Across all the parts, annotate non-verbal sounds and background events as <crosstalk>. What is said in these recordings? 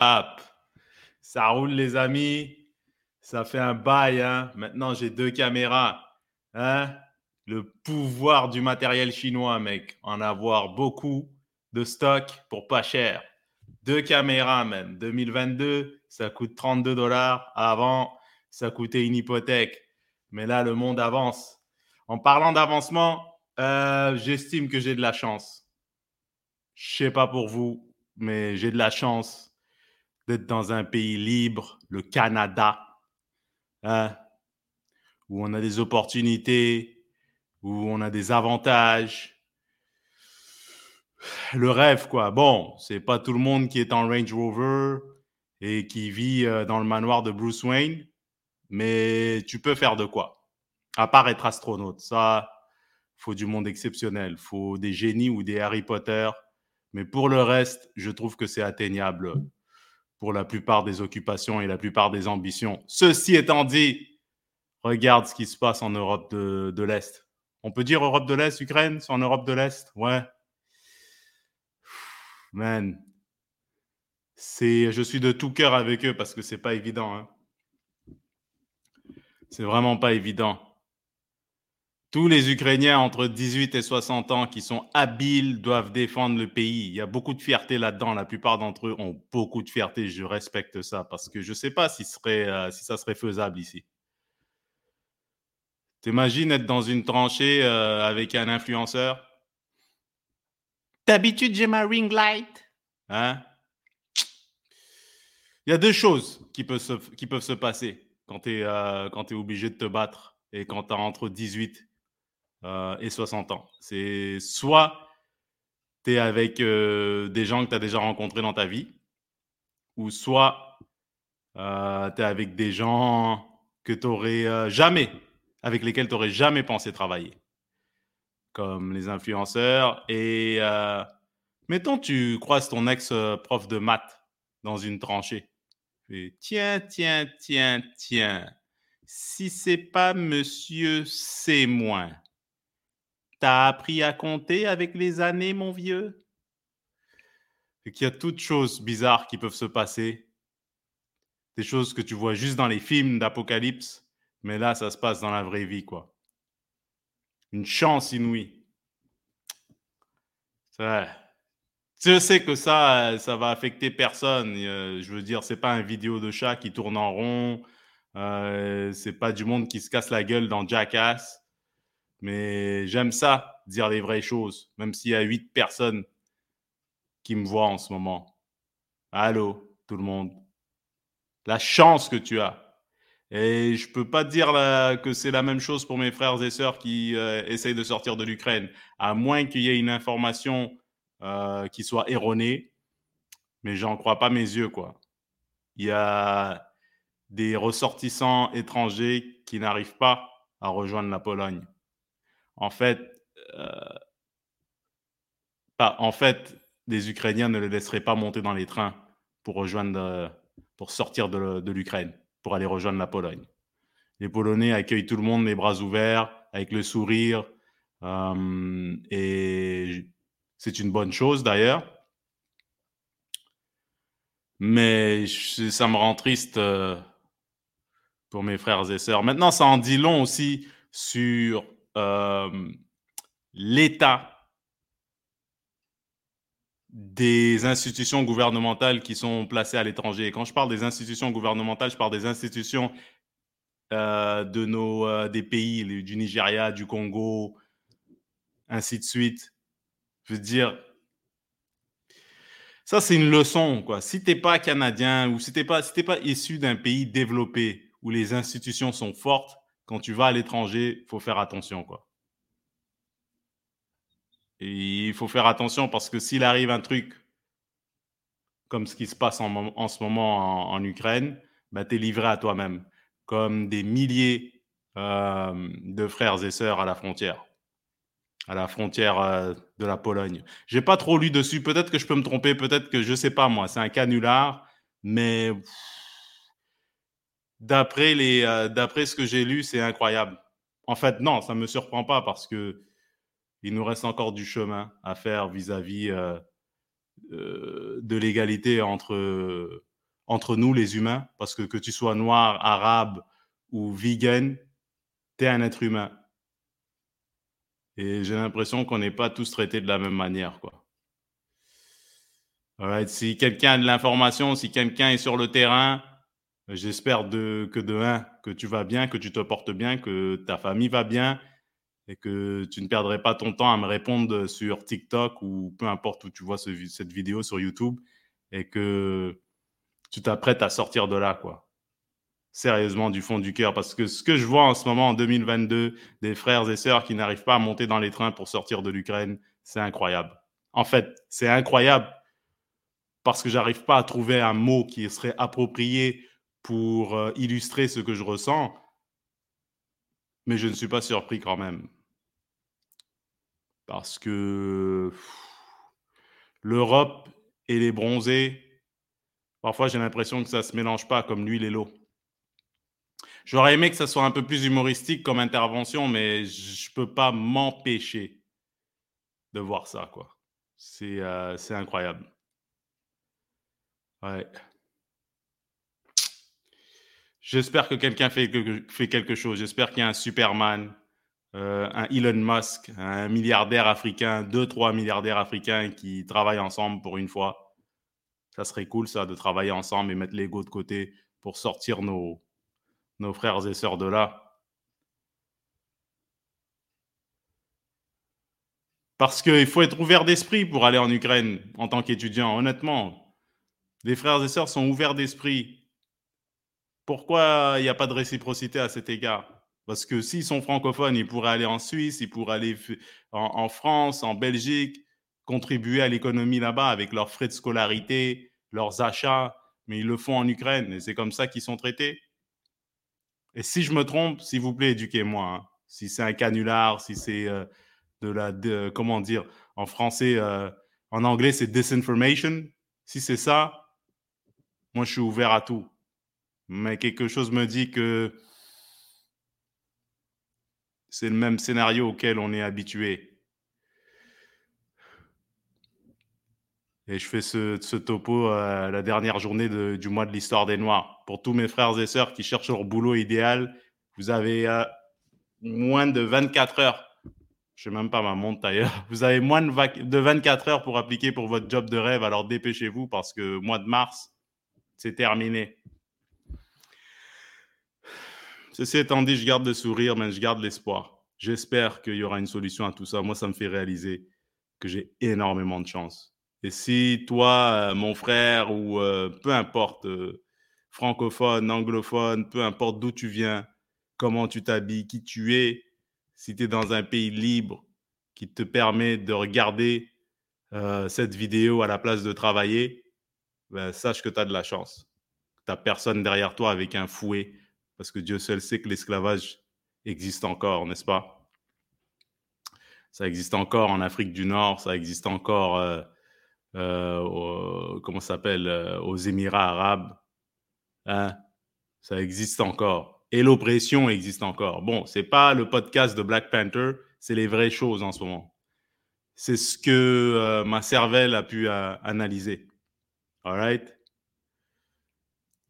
Hop. Ça roule, les amis. Ça fait un bail. Hein. Maintenant, j'ai deux caméras. Hein. Le pouvoir du matériel chinois, mec. En avoir beaucoup de stock pour pas cher. Deux caméras, même. 2022, ça coûte 32 dollars. Avant, ça coûtait une hypothèque. Mais là, le monde avance. En parlant d'avancement, euh, j'estime que j'ai de la chance. Je sais pas pour vous, mais j'ai de la chance d'être dans un pays libre, le Canada, hein, où on a des opportunités, où on a des avantages. Le rêve, quoi. Bon, c'est pas tout le monde qui est en Range Rover et qui vit euh, dans le manoir de Bruce Wayne, mais tu peux faire de quoi. À part être astronaute, ça, faut du monde exceptionnel, faut des génies ou des Harry Potter. Mais pour le reste, je trouve que c'est atteignable pour la plupart des occupations et la plupart des ambitions. Ceci étant dit, regarde ce qui se passe en Europe de, de l'Est. On peut dire Europe de l'Est, Ukraine, c'est en Europe de l'Est? Ouais. Man. Je suis de tout cœur avec eux parce que c'est pas évident. Hein. C'est vraiment pas évident. Tous les Ukrainiens entre 18 et 60 ans qui sont habiles doivent défendre le pays. Il y a beaucoup de fierté là-dedans. La plupart d'entre eux ont beaucoup de fierté. Je respecte ça parce que je ne sais pas si, serait, euh, si ça serait faisable ici. T'imagines être dans une tranchée euh, avec un influenceur? D'habitude, j'ai ma ring light? Hein? Il y a deux choses qui peuvent se, qui peuvent se passer quand tu es, euh, es obligé de te battre et quand tu as entre 18 euh, et 60 ans. C'est soit tu es avec euh, des gens que tu as déjà rencontrés dans ta vie, ou soit euh, tu es avec des gens que tu aurais jamais, avec lesquels tu n'aurais jamais pensé travailler, comme les influenceurs. Et mettons, tu croises ton ex-prof de maths dans une tranchée. Et, tiens, tiens, tiens, tiens. Si c'est pas monsieur, c'est moins. T'as appris à compter avec les années, mon vieux? Il qu'il y a toutes choses bizarres qui peuvent se passer. Des choses que tu vois juste dans les films d'apocalypse, mais là, ça se passe dans la vraie vie, quoi. Une chance inouïe. Je sais que ça, ça va affecter personne. Euh, je veux dire, c'est pas un vidéo de chat qui tourne en rond. Euh, c'est pas du monde qui se casse la gueule dans Jackass. Mais j'aime ça, dire les vraies choses, même s'il y a huit personnes qui me voient en ce moment. Allô, tout le monde. La chance que tu as. Et je peux pas dire que c'est la même chose pour mes frères et sœurs qui euh, essayent de sortir de l'Ukraine, à moins qu'il y ait une information euh, qui soit erronée. Mais j'en crois pas mes yeux, quoi. Il y a des ressortissants étrangers qui n'arrivent pas à rejoindre la Pologne en fait, euh, pas, en fait, les Ukrainiens ne les laisseraient pas monter dans les trains pour rejoindre, euh, pour sortir de, l'Ukraine, pour aller rejoindre la Pologne. Les Polonais accueillent tout le monde les bras ouverts, avec le sourire, euh, et c'est une bonne chose d'ailleurs. Mais ça me rend triste pour mes frères et sœurs. Maintenant, ça en dit long aussi sur euh, l'état des institutions gouvernementales qui sont placées à l'étranger. Quand je parle des institutions gouvernementales, je parle des institutions euh, de nos, euh, des pays, du Nigeria, du Congo, ainsi de suite. Je veux dire, ça c'est une leçon. Quoi. Si tu n'es pas canadien ou si tu n'es pas, si pas issu d'un pays développé où les institutions sont fortes, quand tu vas à l'étranger, il faut faire attention, quoi. Il faut faire attention parce que s'il arrive un truc comme ce qui se passe en, ce moment en, Ukraine, bah, tu es livré à toi-même, comme des milliers euh, de frères et sœurs à la frontière, à la frontière euh, de la Pologne. J'ai pas trop lu dessus, peut-être que je peux me tromper, peut-être que je sais pas moi, c'est un canular, mais d'après les, euh, d'après ce que j'ai lu, c'est incroyable. En fait, non, ça me surprend pas parce que il nous reste encore du chemin à faire vis-à-vis euh, euh, de l'égalité entre entre nous les humains, parce que que tu sois noir, arabe ou vegan, tu es un être humain. Et j'ai l'impression qu'on n'est pas tous traités de la même manière, quoi. Si quelqu'un a de l'information, si quelqu'un est sur le terrain, j'espère que de un, que tu vas bien, que tu te portes bien, que ta famille va bien et que tu ne perdrais pas ton temps à me répondre sur TikTok ou peu importe où tu vois cette vidéo sur YouTube et que tu t'apprêtes à sortir de là, quoi. Sérieusement, du fond du cœur. Parce que ce que je vois en ce moment, en 2022, des frères et sœurs qui n'arrivent pas à monter dans les trains pour sortir de l'Ukraine, c'est incroyable. En fait, c'est incroyable parce que j'arrive pas à trouver un mot qui serait approprié pour euh, illustrer ce que je ressens. Mais je ne suis pas surpris quand même. Parce que l'Europe et les bronzés, parfois j'ai l'impression que ça ne se mélange pas comme l'huile et l'eau. J'aurais aimé que ça soit un peu plus humoristique comme intervention, mais je ne peux pas m'empêcher de voir ça, quoi. C'est euh, incroyable. Ouais. J'espère que quelqu'un fait, quelque chose. J'espère qu'il y a un Superman, euh, un Elon Musk, un milliardaire africain, deux, trois milliardaires africains qui travaillent ensemble pour une fois. Ça serait cool, ça, de travailler ensemble et mettre l'ego de côté pour sortir nos, nos frères et sœurs de là. Parce qu'il faut être ouvert d'esprit pour aller en Ukraine en tant qu'étudiant, honnêtement. Les frères et sœurs sont ouverts d'esprit. Pourquoi il n'y a pas de réciprocité à cet égard? Parce que s'ils sont francophones, ils pourraient aller en Suisse, ils pourraient aller en, France, en Belgique, contribuer à l'économie là-bas avec leurs frais de scolarité, leurs achats, mais ils le font en Ukraine et c'est comme ça qu'ils sont traités. Et si je me trompe, s'il vous plaît, éduquez-moi. Hein. Si c'est un canular, si c'est euh, de la, comment dire, en français, euh, en anglais, c'est disinformation. Si c'est ça, moi, je suis ouvert à tout. Mais quelque chose me dit que c'est le même scénario auquel on est habitué. Et je fais ce, topo la dernière journée du mois de l'histoire des Noirs. Pour tous mes frères et sœurs qui cherchent leur boulot idéal, vous avez euh, moins de 24 heures. Je ne sais même pas ma montre d'ailleurs. <laughs> Vous avez moins de, de 24 heures pour appliquer pour votre job de rêve. Alors dépêchez-vous parce que mois de mars, c'est terminé. Ceci étant dit, je garde le sourire, mais je garde l'espoir. J'espère qu'il y aura une solution à tout ça. Moi, ça me fait réaliser que j'ai énormément de chance. Et si toi, euh, mon frère, ou euh, peu importe, euh, francophone, anglophone, peu importe d'où tu viens, comment tu t'habilles, qui tu es, si tu es dans un pays libre qui te permet de regarder cette vidéo à la place de travailler, ben, sache que tu as de la chance. Tu n'as personne derrière toi avec un fouet, parce que Dieu seul sait que l'esclavage existe encore, n'est-ce pas? Ça existe encore en Afrique du Nord, ça existe encore, euh, euh, ça s'appelle, euh, aux Émirats arabes. Hein? Ça existe encore. Et l'oppression existe encore. Bon, c'est pas le podcast de Black Panther, c'est les vraies choses en ce moment. C'est ce que ma cervelle a pu analyser. All right?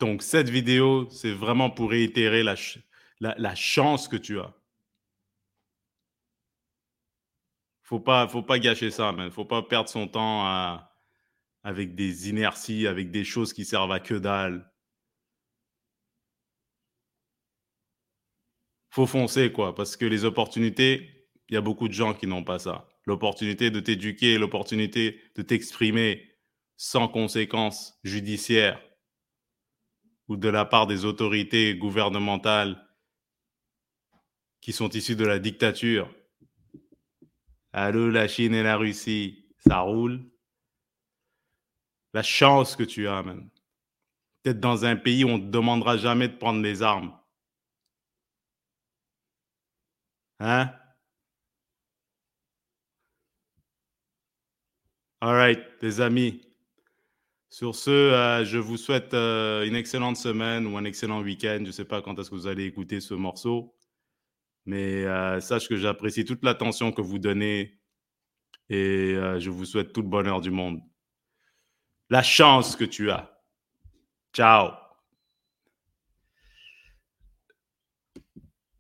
Donc, cette vidéo, c'est vraiment pour réitérer la, chance que tu as. Faut pas, faut pas gâcher ça, ne Faut pas perdre son temps avec des inerties, avec des choses qui servent à que dalle. Faut foncer, quoi, parce que les opportunités, il y a beaucoup de gens qui n'ont pas ça. L'opportunité de t'éduquer, l'opportunité de t'exprimer, sans conséquences judiciaires ou de la part des autorités gouvernementales qui sont issues de la dictature. Allô, la Chine et la Russie, ça roule. La chance que tu as, man. Peut-être dans un pays où on ne te demandera jamais de prendre les armes. Hein? All right, les amis. Sur ce, euh, je vous souhaite euh, une excellente semaine ou un excellent week-end. Je ne sais pas quand est-ce que vous allez écouter ce morceau, mais euh, sache que j'apprécie toute l'attention que vous donnez et je vous souhaite tout le bonheur du monde. La chance que tu as. Ciao.